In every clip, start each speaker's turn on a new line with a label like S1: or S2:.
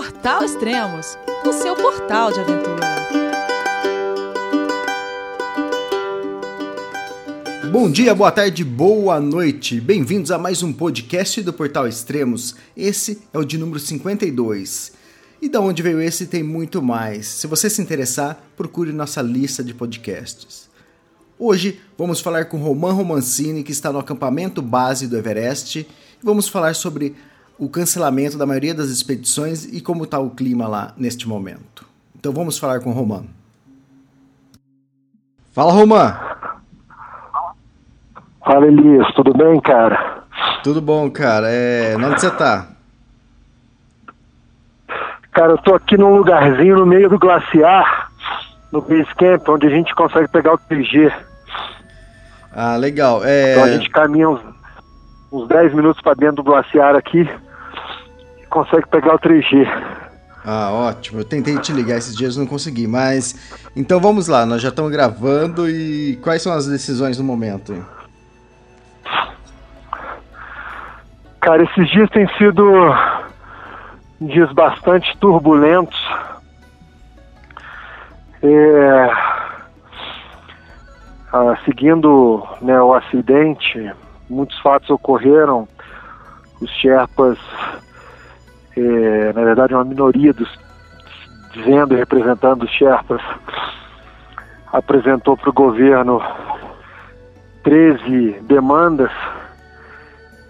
S1: Portal Extremos, o seu portal de aventura.
S2: Bom dia, boa tarde, boa noite. Bem-vindos a mais um podcast do Portal Extremos. Esse é o de número 52. E da onde veio esse tem muito mais. Se você se interessar, procure nossa lista de podcasts. Hoje vamos falar com Roman Romancini, que está no acampamento base do Everest, e vamos falar sobre o cancelamento da maioria das expedições e como está o clima lá neste momento. Então vamos falar com o Roman. Fala, Roman!
S3: Fala, Elias, tudo bem, cara?
S2: Tudo bom, cara. É... Onde você tá?
S3: Cara, eu tô aqui num lugarzinho no meio do glaciar, no base camp, onde a gente consegue pegar o 3G.
S2: Ah, legal. É...
S3: Então a gente caminha uns, uns 10 minutos para dentro do glaciar aqui consegue pegar o 3G.
S2: Ah, ótimo. Eu tentei te ligar esses dias, não consegui. Mas então vamos lá, nós já estamos gravando e quais são as decisões no momento?
S3: Cara, esses dias têm sido dias bastante turbulentos. É, ah, seguindo né, o acidente, muitos fatos ocorreram. Os Sherpas é, na verdade uma minoria dos dizendo e representando os Sherpas, apresentou para o governo 13 demandas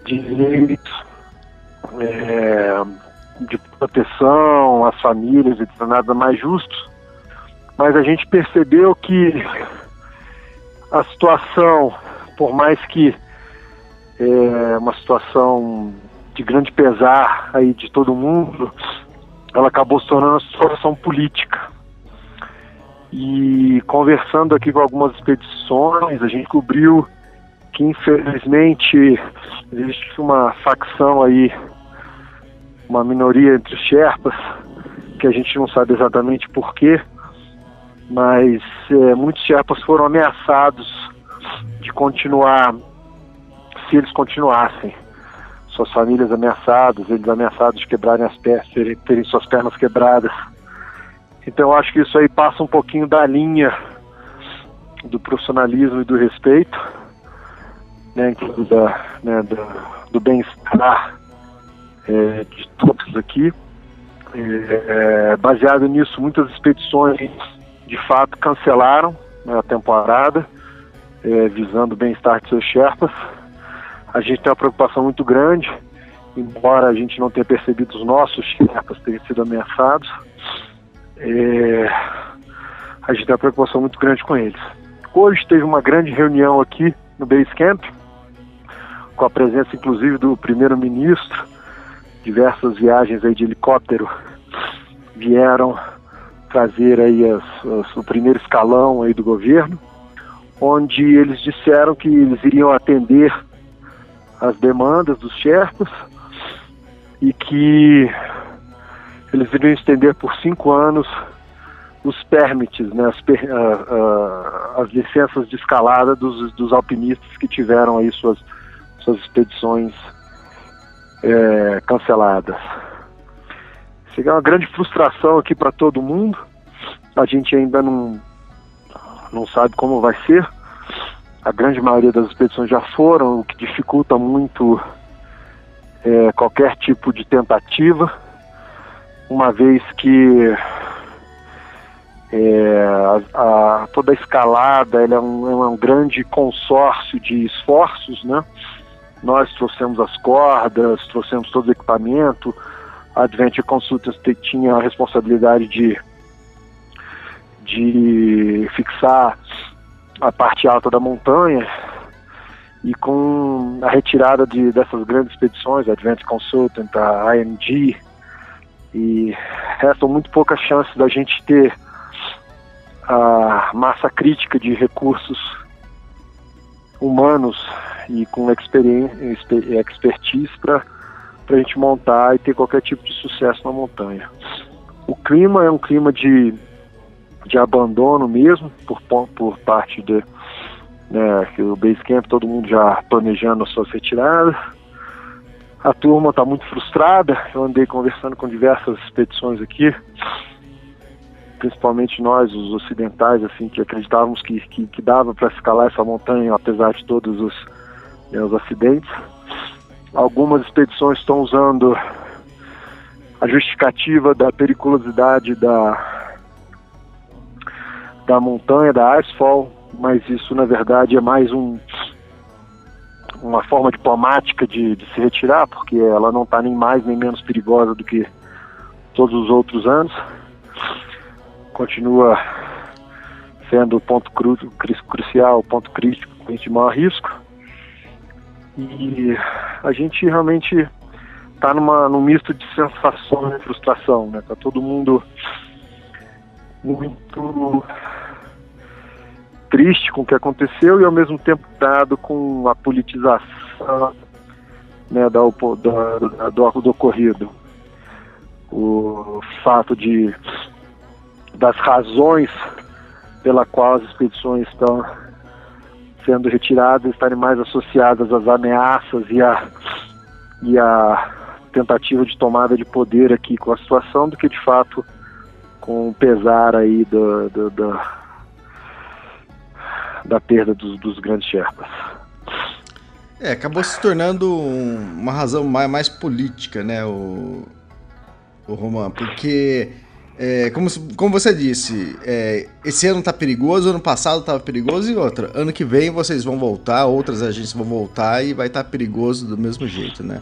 S3: de direitos é, de proteção às famílias e nada mais justo, mas a gente percebeu que a situação, por mais que é uma situação de grande pesar aí de todo mundo, ela acabou se tornando uma situação política. E conversando aqui com algumas expedições, a gente cobriu que infelizmente existe uma facção aí, uma minoria entre os Sherpas, que a gente não sabe exatamente porquê, mas é, muitos Sherpas foram ameaçados de continuar, se eles continuassem suas famílias ameaçadas, eles ameaçados de quebrarem as pernas, terem, terem suas pernas quebradas. Então eu acho que isso aí passa um pouquinho da linha do profissionalismo e do respeito, né, da, né, do, bem-estar é, de todos aqui. É, baseado nisso, muitas expedições de fato cancelaram né, a temporada, é, visando o bem-estar de seus Sherpas a gente tem uma preocupação muito grande, embora a gente não tenha percebido os nossos Sherpas terem sido ameaçados, é, a gente tem uma preocupação muito grande com eles. Hoje teve uma grande reunião aqui no Base Camp, com a presença inclusive do primeiro-ministro, diversas viagens aí de helicóptero vieram trazer aí as, as, o primeiro escalão aí do governo, onde eles disseram que eles iriam atender as demandas dos Sherpas e que eles iriam estender por cinco anos os permits, né, as, as licenças de escalada dos, dos, alpinistas que tiveram aí suas, suas expedições é, canceladas. Isso é uma grande frustração aqui para todo mundo. A gente ainda não, não sabe como vai ser a grande maioria das expedições já foram, o que dificulta muito é, qualquer tipo de tentativa, uma vez que é, a, a, toda a escalada é um, é um grande consórcio de esforços, né? Nós trouxemos as cordas, trouxemos todo o equipamento, a Adventure Consultants tinha a responsabilidade de, de fixar a parte alta da montanha e com a retirada de, dessas grandes expedições, a Advent Consultant, a IMG, e restam muito poucas chances da gente ter a massa crítica de recursos humanos e com expertise para a gente montar e ter qualquer tipo de sucesso na montanha. O clima é um clima de de abandono mesmo por, por parte de né, que o Basecamp, todo mundo já planejando as suas retiradas. a turma está muito frustrada. Eu andei conversando com diversas expedições aqui, principalmente nós, os ocidentais, assim, que acreditávamos que, que, que dava para escalar essa montanha, apesar de todos os, né, os acidentes. Algumas expedições estão usando a justificativa da periculosidade da, da montanha, da Icefall, mas isso na verdade é mais um, uma forma diplomática de, de se retirar, porque ela não está nem mais nem menos perigosa do que todos os outros anos. Continua sendo o ponto cru, crucial, o ponto crítico de maior risco. E a gente realmente está num misto de sensação e frustração, né? Tá todo mundo muito triste com o que aconteceu e ao mesmo tempo dado com a politização né, da, da, do, do ocorrido. O fato de das razões pela qual as expedições estão sendo retiradas estarem mais associadas às ameaças e a, e a tentativa de tomada de poder aqui com a situação do que de fato com o pesar aí do da perda dos, dos grandes Sherpas.
S2: É, acabou se tornando uma razão mais, mais política, né, o, o Roman, porque, é, como, como você disse, é, esse ano tá perigoso, ano passado estava perigoso e outra, ano que vem vocês vão voltar, outras agências vão voltar e vai estar tá perigoso do mesmo jeito, né?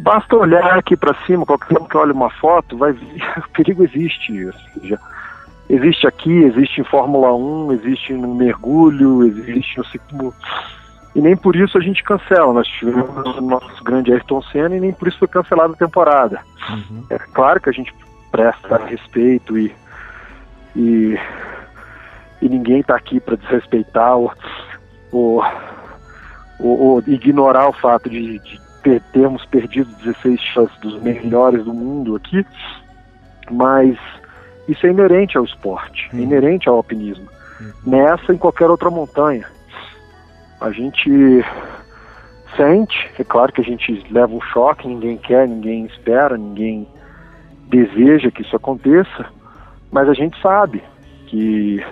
S3: Basta olhar aqui para cima, qualquer um que olhe uma foto, vai ver, o perigo existe. Seja, existe aqui, existe em Fórmula 1, existe no mergulho, existe no ciclo. E nem por isso a gente cancela. Nós tivemos o nosso grande Ayrton Senna e nem por isso foi cancelada a temporada. Uhum. É claro que a gente presta respeito e, e, e ninguém está aqui para desrespeitar ou, ou, ou, ignorar o fato de, de ter, termos perdido 16 chances dos melhores do mundo aqui, mas isso é inerente ao esporte, é inerente ao alpinismo. Nessa e em qualquer outra montanha. A gente sente, é claro que a gente leva um choque, ninguém quer, ninguém espera, ninguém deseja que isso aconteça, mas a gente sabe que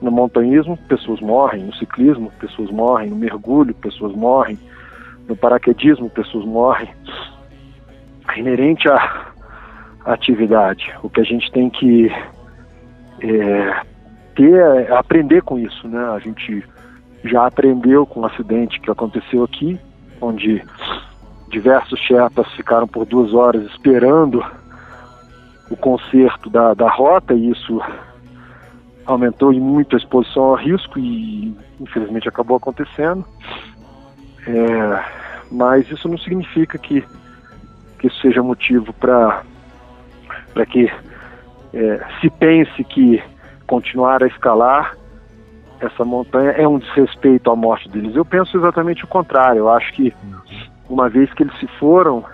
S3: no montanhismo pessoas morrem, no ciclismo pessoas morrem, no mergulho pessoas morrem, no paraquedismo pessoas morrem. É inerente a atividade. O que a gente tem que é, ter é aprender com isso, né? A gente já aprendeu com o um acidente que aconteceu aqui, onde diversos Sherpas ficaram por duas horas esperando o conserto da, da rota e isso aumentou muito a exposição ao risco e infelizmente acabou acontecendo. É, mas isso não significa que, que isso seja motivo para para que é, se pense que continuar a escalar essa montanha é um desrespeito à morte deles. Eu penso exatamente o contrário. Eu acho que uma vez que eles se foram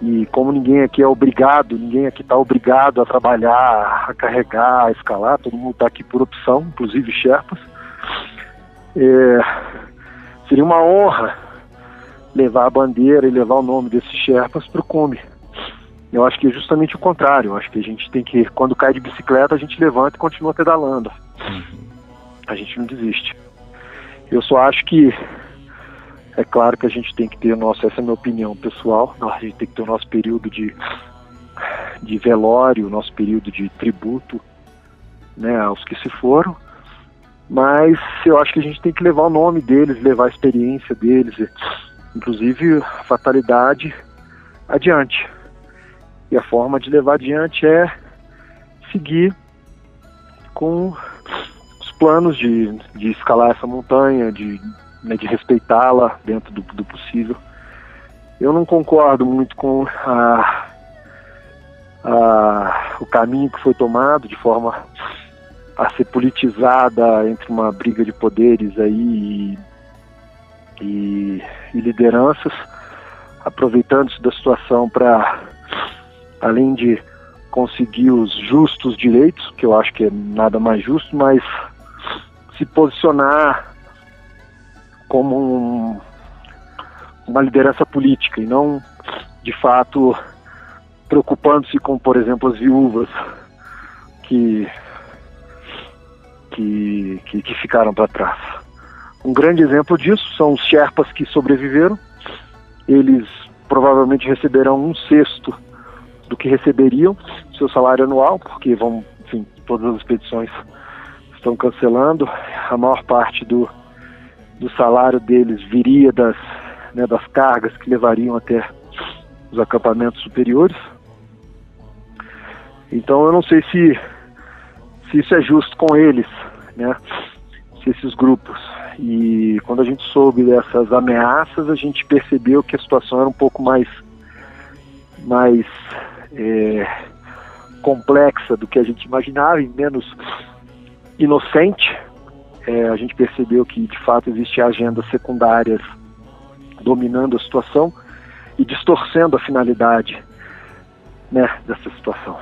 S3: e como ninguém aqui é obrigado, ninguém aqui está obrigado a trabalhar, a carregar, a escalar, todo mundo está aqui por opção, inclusive Sherpas. É, seria uma honra levar a bandeira e levar o nome desses Sherpas para o cume. Eu acho que é justamente o contrário. Eu acho que a gente tem que, quando cai de bicicleta, a gente levanta e continua pedalando. Uhum. A gente não desiste. Eu só acho que é claro que a gente tem que ter o nosso, essa é a minha opinião pessoal, a gente tem que ter o nosso período de, de velório, o nosso período de tributo né, aos que se foram, mas eu acho que a gente tem que levar o nome deles, levar a experiência deles, inclusive a fatalidade adiante. E a forma de levar adiante é seguir com os planos de, de escalar essa montanha, de, né, de respeitá-la dentro do, do possível. Eu não concordo muito com a, a, o caminho que foi tomado de forma a ser politizada entre uma briga de poderes aí e, e, e lideranças, aproveitando-se da situação para além de conseguir os justos direitos, que eu acho que é nada mais justo, mas se posicionar como um, uma liderança política e não, de fato, preocupando-se com, por exemplo, as viúvas que, que, que, que ficaram para trás. Um grande exemplo disso são os Sherpas que sobreviveram. Eles provavelmente receberão um sexto do que receberiam seu salário anual, porque vão, enfim, todas as expedições estão cancelando. A maior parte do, do salário deles viria das, né, das cargas que levariam até os acampamentos superiores. Então eu não sei se, se isso é justo com eles, né? Se esses grupos. E quando a gente soube dessas ameaças, a gente percebeu que a situação era um pouco mais, mais é, complexa do que a gente imaginava e menos inocente. É, a gente percebeu que de fato existem agendas secundárias dominando a situação e distorcendo a finalidade né, dessa situação.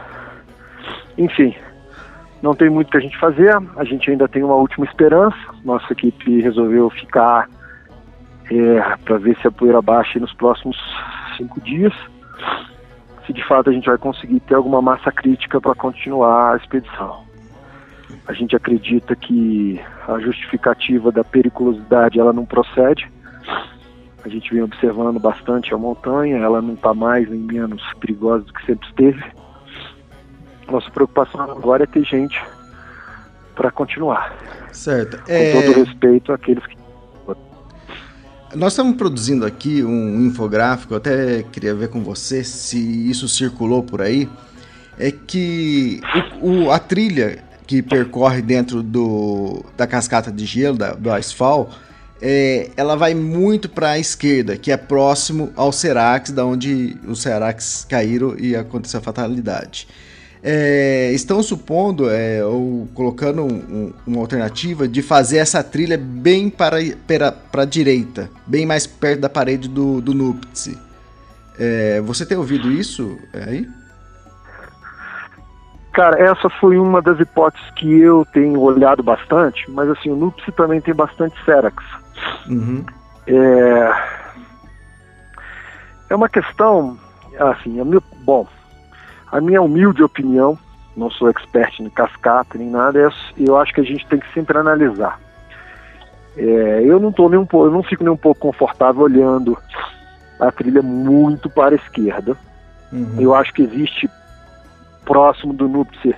S3: Enfim, não tem muito que a gente fazer, a gente ainda tem uma última esperança. Nossa equipe resolveu ficar é, para ver se a poeira baixa nos próximos cinco dias. Se de fato a gente vai conseguir ter alguma massa crítica para continuar a expedição. A gente acredita que a justificativa da periculosidade ela não procede. A gente vem observando bastante a montanha, ela não está mais nem menos perigosa do que sempre esteve nossa preocupação agora é ter gente para continuar.
S2: Certo.
S3: Com é... todo respeito àqueles que.
S2: Nós estamos produzindo aqui um infográfico, até queria ver com você se isso circulou por aí. É que o, o a trilha que percorre dentro do, da cascata de gelo, da, do Icefall, é, ela vai muito para a esquerda, que é próximo ao Serax, da onde os Serax caíram e aconteceu a fatalidade é, estão supondo é, ou colocando um, uma alternativa de fazer essa trilha bem para, para, para a direita, bem mais perto da parede do, do Nuptse. É, você tem ouvido isso aí?
S3: Cara, essa foi uma das hipóteses que eu tenho olhado bastante, mas assim, o Nuptse também tem bastante Serax. Uhum. É, é uma questão, assim, é meu, bom, a minha humilde opinião, não sou expert em cascata nem nada, é, eu acho que a gente tem que sempre analisar. É, eu não tô nem um pouco, eu não fico nem um pouco confortável olhando a trilha muito para a esquerda. Uhum. Eu acho que existe próximo do Nuptse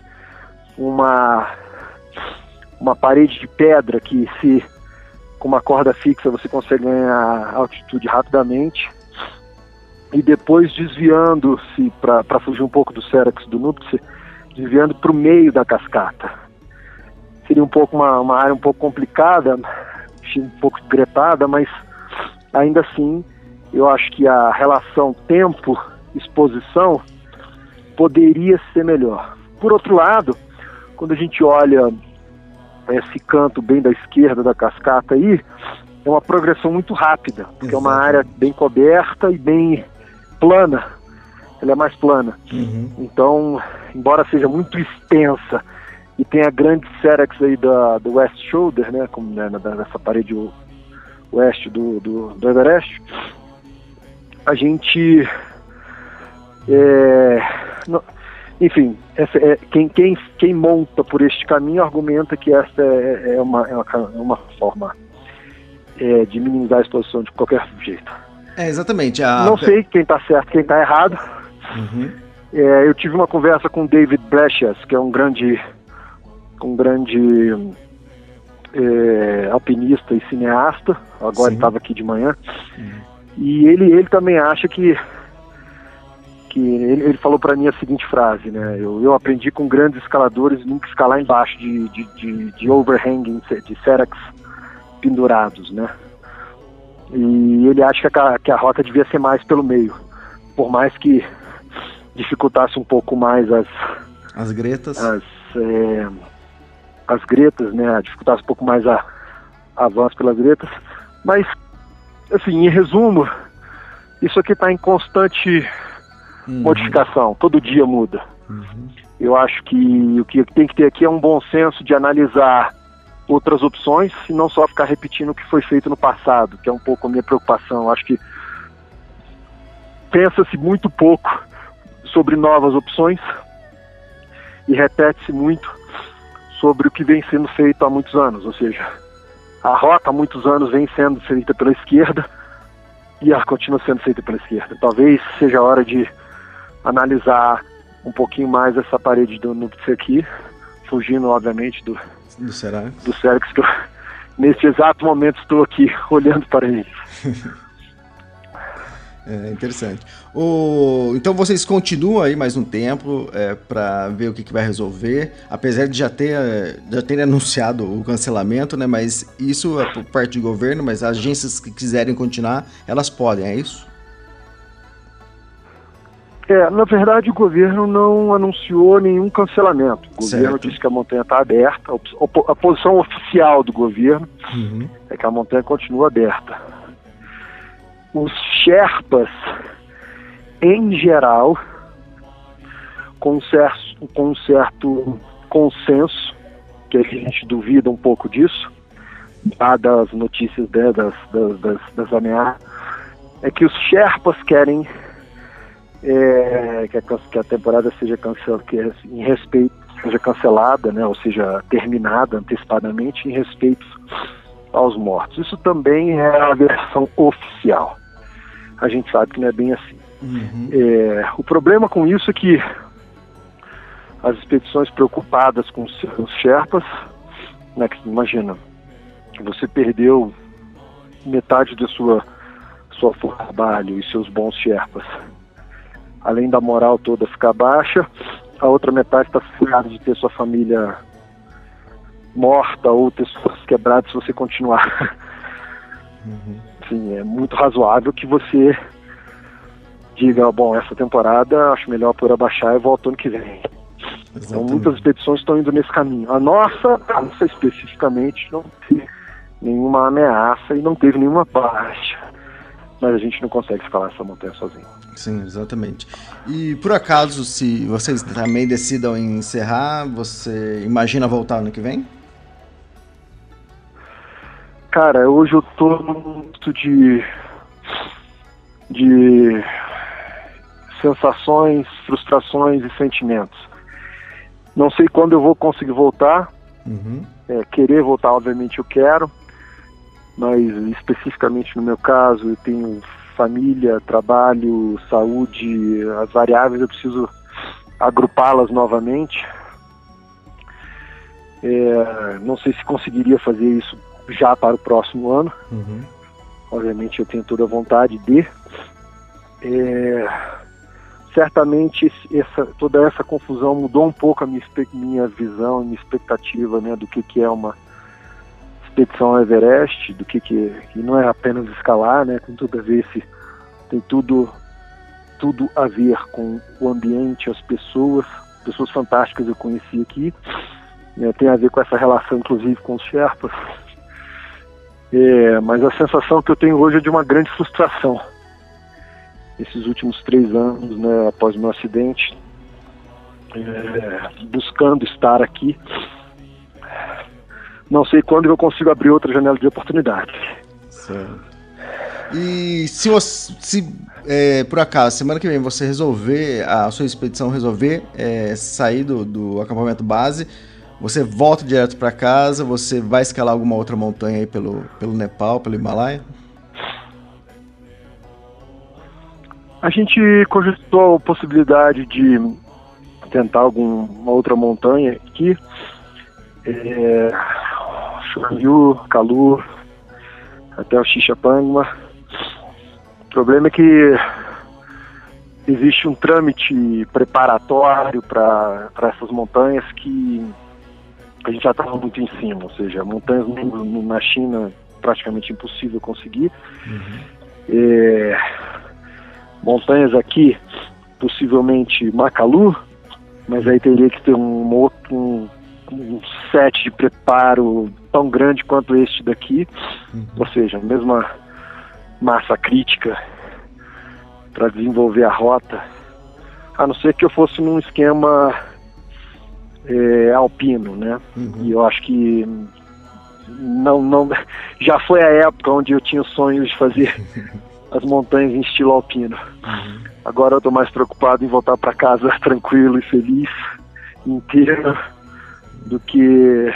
S3: uma uma parede de pedra que se com uma corda fixa você consegue ganhar altitude rapidamente e depois desviando-se para fugir um pouco do Serax do Nuptse, desviando para o meio da cascata. Seria um pouco uma, uma área um pouco complicada, um pouco gretada, mas ainda assim eu acho que a relação tempo-exposição poderia ser melhor. Por outro lado, quando a gente olha esse canto bem da esquerda da cascata aí, é uma progressão muito rápida, porque Exato. é uma área bem coberta e bem plana, ela é mais plana. Uhum. Então, embora seja muito extensa e tenha grandes seracs aí da, do West Shoulder, né, como né, nessa parede oeste do, do, do Everest, a gente é, não, enfim, essa é, quem, quem, quem monta por este caminho argumenta que esta é, é, uma, é uma, uma forma é, de minimizar a exposição de qualquer jeito.
S2: É, exatamente. A...
S3: Não sei quem está certo quem está errado. Uhum. É, eu tive uma conversa com David Blechas, que é um grande, um grande é, alpinista e cineasta. Agora ele estava aqui de manhã. Uhum. E ele, ele também acha que que ele, ele falou para mim a seguinte frase, né? Eu, eu aprendi com grandes escaladores nunca escalar embaixo de, de, de, de overhanging, de seracs pendurados, né? E ele acha que a, que a rota devia ser mais pelo meio, por mais que dificultasse um pouco mais as
S2: as gretas,
S3: as, é, as gretas, né? Dificultasse um pouco mais a, a avanço pelas gretas, mas assim, em resumo, isso aqui está em constante uhum. modificação, todo dia muda. Uhum. Eu acho que o que tem que ter aqui é um bom senso de analisar outras opções e não só ficar repetindo o que foi feito no passado, que é um pouco a minha preocupação. Acho que pensa-se muito pouco sobre novas opções e repete-se muito sobre o que vem sendo feito há muitos anos, ou seja, a rota há muitos anos vem sendo feita pela esquerda e ela continua sendo feita pela esquerda. Talvez seja a hora de analisar um pouquinho mais essa parede do núcleo aqui, fugindo obviamente do
S2: do Serax,
S3: do Serax que eu, neste exato momento estou aqui olhando para ele.
S2: É interessante. O, então vocês continuam aí mais um tempo é, para ver o que, que, vai resolver, apesar de já ter já ter anunciado o cancelamento, né? Mas isso é por parte do governo, mas as agências que quiserem continuar, elas podem, é isso?
S3: É, na verdade o governo não anunciou nenhum cancelamento. O governo certo. disse que a montanha está aberta. A, posição oficial do governo uhum. é que a montanha continua aberta os Sherpas, em geral, com um certo, com um certo consenso, que a gente duvida um pouco disso, dadas as notícias né, das, das, das, das, ameaças, é que os Sherpas querem é, que, a, que, a, temporada seja cancelada, que em respeito seja cancelada, né, ou seja, terminada antecipadamente em respeito aos mortos. Isso também é a versão oficial a gente sabe que não é bem assim. Uhum. É, o problema com isso é que as expedições preocupadas com os seus Sherpas, né, que imagina, você perdeu metade da sua sua trabalho e seus bons Sherpas. Além da moral toda ficar baixa, a outra metade está furada de ter sua família morta ou ter suas quebradas se você continuar. Uhum assim, é muito razoável que você diga, bom, essa temporada acho melhor por abaixar e volto ano que vem. Exatamente. Então muitas expedições estão indo nesse caminho. A nossa, a nossa especificamente, não teve nenhuma ameaça e não teve nenhuma baixa. Mas a gente não consegue escalar essa montanha sozinho.
S2: Sim, exatamente. E por acaso, se vocês também decidam encerrar, você imagina voltar ano que vem?
S3: Cara, hoje eu tô num momento de. de. sensações, frustrações e sentimentos. Não sei quando eu vou conseguir voltar. Uhum. É, querer voltar, obviamente, eu quero. Mas especificamente no meu caso, eu tenho família, trabalho, saúde, as variáveis eu preciso agrupá-las novamente. É, não sei se conseguiria fazer isso já para o próximo ano. Uhum. Obviamente eu tenho toda a vontade de. É, certamente essa, toda essa confusão mudou um pouco a minha, minha visão, minha expectativa né, do que, que é uma expedição ao Everest, do que, que, que não é apenas escalar, né, com tudo a ver tem tudo tudo a ver com o ambiente, as pessoas, pessoas fantásticas eu conheci aqui, né, tem a ver com essa relação inclusive com os Sherpas, é, mas a sensação que eu tenho hoje é de uma grande frustração. Esses últimos três anos, né, após o meu acidente, é, buscando estar aqui, não sei quando eu consigo abrir outra janela de oportunidade.
S2: Certo. E se, você, se é, por acaso, semana que vem você resolver, a sua expedição resolver é, sair do, do acampamento base, você volta direto para casa, você vai escalar alguma outra montanha aí pelo, pelo Nepal, pelo Himalaia?
S3: A gente cogitou a possibilidade de tentar alguma outra montanha aqui. É, Shoryu, Kalu, até o Xixapangma. O problema é que existe um trâmite preparatório para essas montanhas que a gente já estava muito em cima, ou seja, montanhas na China praticamente impossível conseguir. Uhum. É, montanhas aqui, possivelmente Macalu, mas aí teria que ter um outro um, um set de preparo tão grande quanto este daqui, uhum. ou seja, a mesma massa crítica para desenvolver a rota, a não ser que eu fosse num esquema é, alpino, né? Uhum. E eu acho que não, não, já foi a época onde eu tinha sonhos de fazer as montanhas em estilo alpino. Uhum. Agora eu estou mais preocupado em voltar para casa tranquilo e feliz, inteiro, do que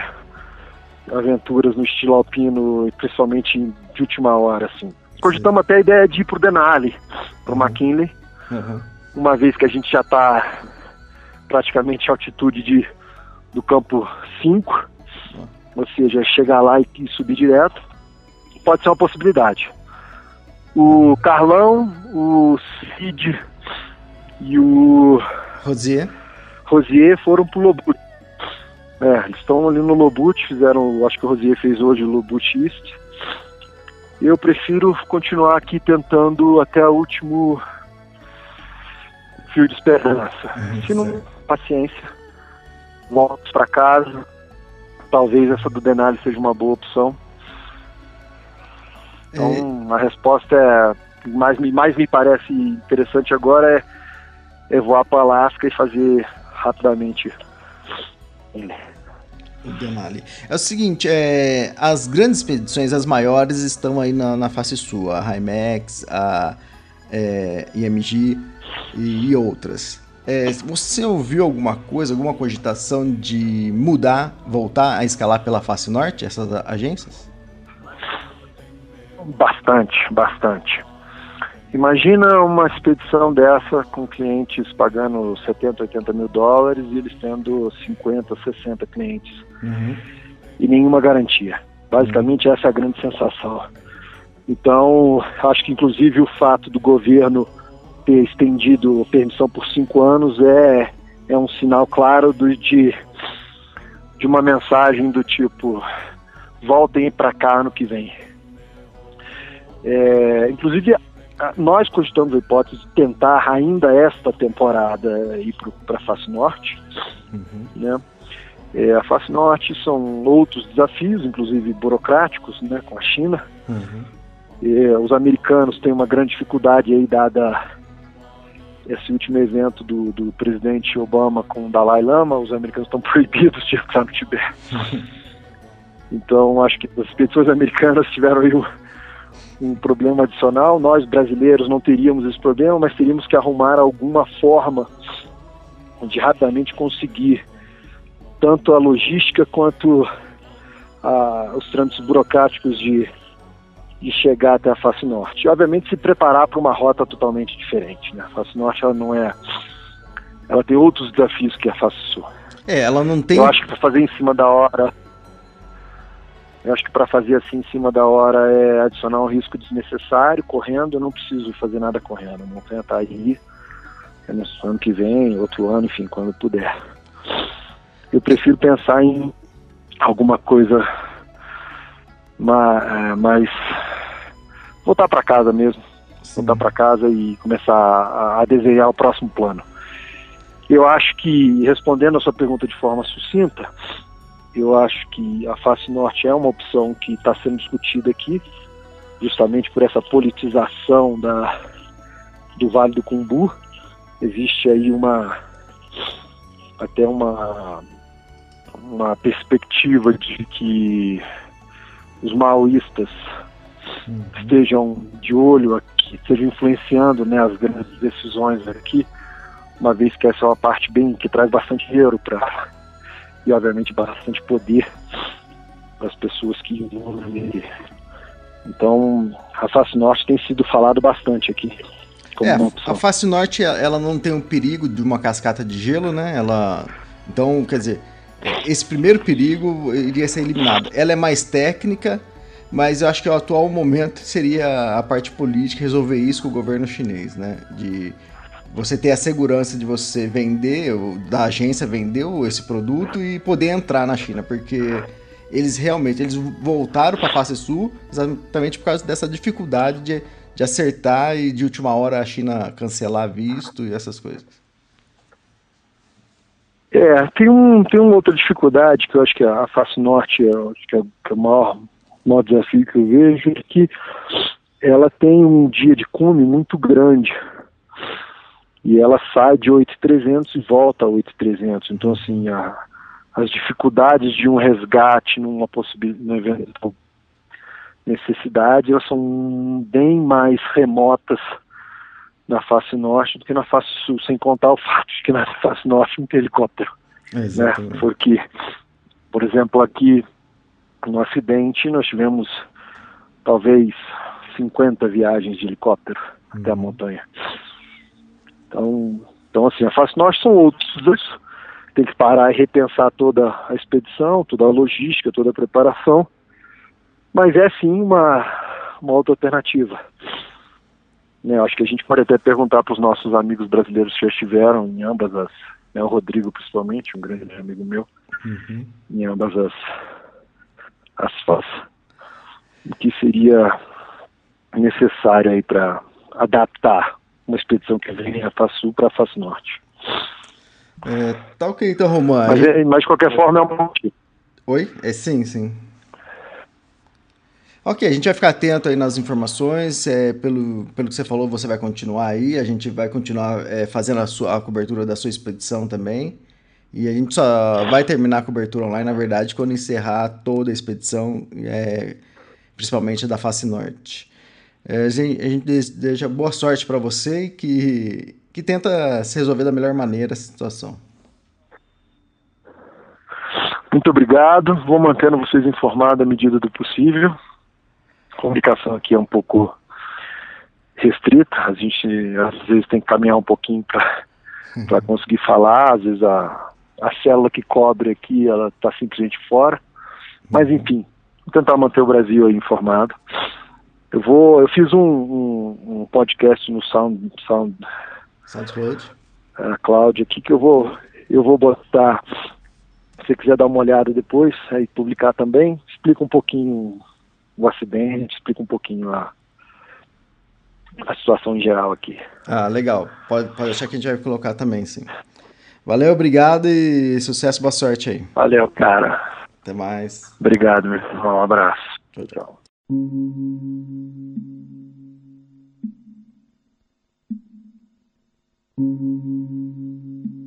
S3: aventuras no estilo alpino, principalmente de última hora, assim. Cogitamos até a ideia de ir pro Denali, pro uhum. McKinley, uhum. uma vez que a gente já está praticamente em altitude de, do campo 5, uhum. ou seja, chegar lá e, e subir direto, pode ser uma possibilidade. O Carlão, o Cid e o
S2: Rosier,
S3: Rosier foram pro Lobut. É, eles estão ali no Lobut, fizeram, acho que o Rosier fez hoje o Lobut East. Eu prefiro continuar aqui tentando até o último fio de esperança. Uhum, Se não, paciência. Volto para casa. Talvez essa do Denali seja uma boa opção. Então, a resposta é mais mais me parece interessante agora é, é voar para Alasca e fazer rapidamente
S2: Denali. É o seguinte, é, as grandes expedições, as maiores, estão aí na, na face sul, a Himax, a é, IMG e, e outras. É, você ouviu alguma coisa, alguma cogitação de mudar, voltar a escalar pela face norte, essas agências?
S3: Bastante, bastante. Imagina uma expedição dessa com clientes pagando 70, 80 mil dólares e eles tendo 50, 60 clientes. Uhum. E nenhuma garantia. Basicamente, uhum. essa é a grande sensação. Então, acho que inclusive o fato do governo ter estendido a permissão por cinco anos é, é um sinal claro do, de, de uma mensagem do tipo: voltem para cá ano que vem. É, inclusive, nós cogitamos a hipótese de tentar ainda esta temporada ir para a face norte. Uhum. Né? É, a face norte são outros desafios, inclusive burocráticos, né, com a China. Uhum. É, os americanos têm uma grande dificuldade aí dada esse último evento do, do presidente Obama com o Dalai Lama. Os americanos estão proibidos de entrar no Tibete. Uhum. Então acho que as expedições americanas tiveram aí um um problema adicional. Nós brasileiros não teríamos esse problema, mas teríamos que arrumar alguma forma de rapidamente conseguir tanto a logística quanto a, os trâmites burocráticos de, de chegar até a face norte. E, obviamente, se preparar para uma rota totalmente diferente. Né? A face norte ela não é. Ela tem outros desafios que a face sul.
S2: É, ela não tem.
S3: Eu acho que para fazer em cima da hora eu acho que para fazer assim em cima da hora é adicionar um risco desnecessário. Correndo, eu não preciso fazer nada correndo. A montanha tá aí. É no ano que vem, outro ano, enfim, quando puder. Eu prefiro pensar em alguma coisa é, mais. voltar para casa mesmo. Sim. Voltar para casa e começar a desenhar o próximo plano. Eu acho que, respondendo a sua pergunta de forma sucinta, eu acho que a face norte é uma opção que está sendo discutida aqui, justamente por essa politização da, do Vale do Cumbu. Existe aí uma até uma uma perspectiva de que os maoístas uhum. estejam de olho aqui, estejam influenciando né, as grandes decisões aqui, uma vez que essa é uma parte bem que traz bastante dinheiro para e, obviamente, bastante poder para as pessoas que envolvem ele. Então, a face norte tem sido falado bastante aqui.
S2: É, a face norte ela não tem um perigo de uma cascata de gelo, né? Ela, então, quer dizer, esse primeiro perigo iria ser eliminado. Ela é mais técnica, mas eu acho que o atual momento seria a parte política resolver isso com o governo chinês, né? De você ter a segurança de você vender, da agência vender esse produto e poder entrar na China, porque eles realmente eles voltaram para a face sul exatamente por causa dessa dificuldade de, de acertar e de última hora a China cancelar visto e essas coisas.
S3: É, tem, um, tem uma outra dificuldade que eu acho que a face norte é, acho que é, que é o maior, maior desafio que eu vejo, é que ela tem um dia de cume muito grande e ela sai de 8.300 e volta a 8.300. Então, assim, a, as dificuldades de um resgate numa possibilidade, necessidade, elas são bem mais remotas na face norte do que na face sul, sem contar o fato de que na face norte não tem helicóptero. Né? Porque, por exemplo, aqui no acidente nós tivemos talvez 50 viagens de helicóptero uhum. até a uhum. montanha. Então, então assim, a face norte são outros, tem que parar e repensar toda a expedição, toda a logística, toda a preparação, mas é sim uma, uma outra alternativa. Né, acho que a gente pode até perguntar para os nossos amigos brasileiros que já estiveram em ambas as, né, o Rodrigo principalmente, um grande amigo meu, uhum. em ambas as, as faces, o que seria necessário aí para adaptar uma expedição que vem da face sul para a face norte.
S2: É, tá ok então, Romano.
S3: Mas, é, mas de qualquer forma é um.
S2: Oi? É sim, sim. Ok, a gente vai ficar atento aí nas informações. É, pelo, pelo que você falou, você vai continuar aí. A gente vai continuar é, fazendo a, sua, a cobertura da sua expedição também. E a gente só vai terminar a cobertura online, na verdade, quando encerrar toda a expedição, é, principalmente da face norte. É, a gente, deseja boa sorte para você e que, que tenta se resolver da melhor maneira a situação.
S3: Muito obrigado. Vou mantendo vocês informados à medida do possível. A comunicação aqui é um pouco restrita. A gente às vezes tem que caminhar um pouquinho para conseguir falar. Às vezes a, a célula que cobre aqui ela está simplesmente fora. Mas uhum. enfim, vou tentar manter o Brasil informado. Eu vou, eu fiz um, um, um podcast no Sound, Sound
S2: SoundCloud.
S3: A Cláudia aqui que eu vou, eu vou botar. Se você quiser dar uma olhada depois, aí publicar também, explica um pouquinho o acidente, explica um pouquinho a, a situação em geral aqui.
S2: Ah, legal. Pode, pode achar que a gente vai colocar também, sim. Valeu, obrigado e sucesso, boa sorte aí.
S3: Valeu, cara.
S2: Até mais.
S3: Obrigado, meu irmão. Um abraço. Tchau, tchau. Thank you.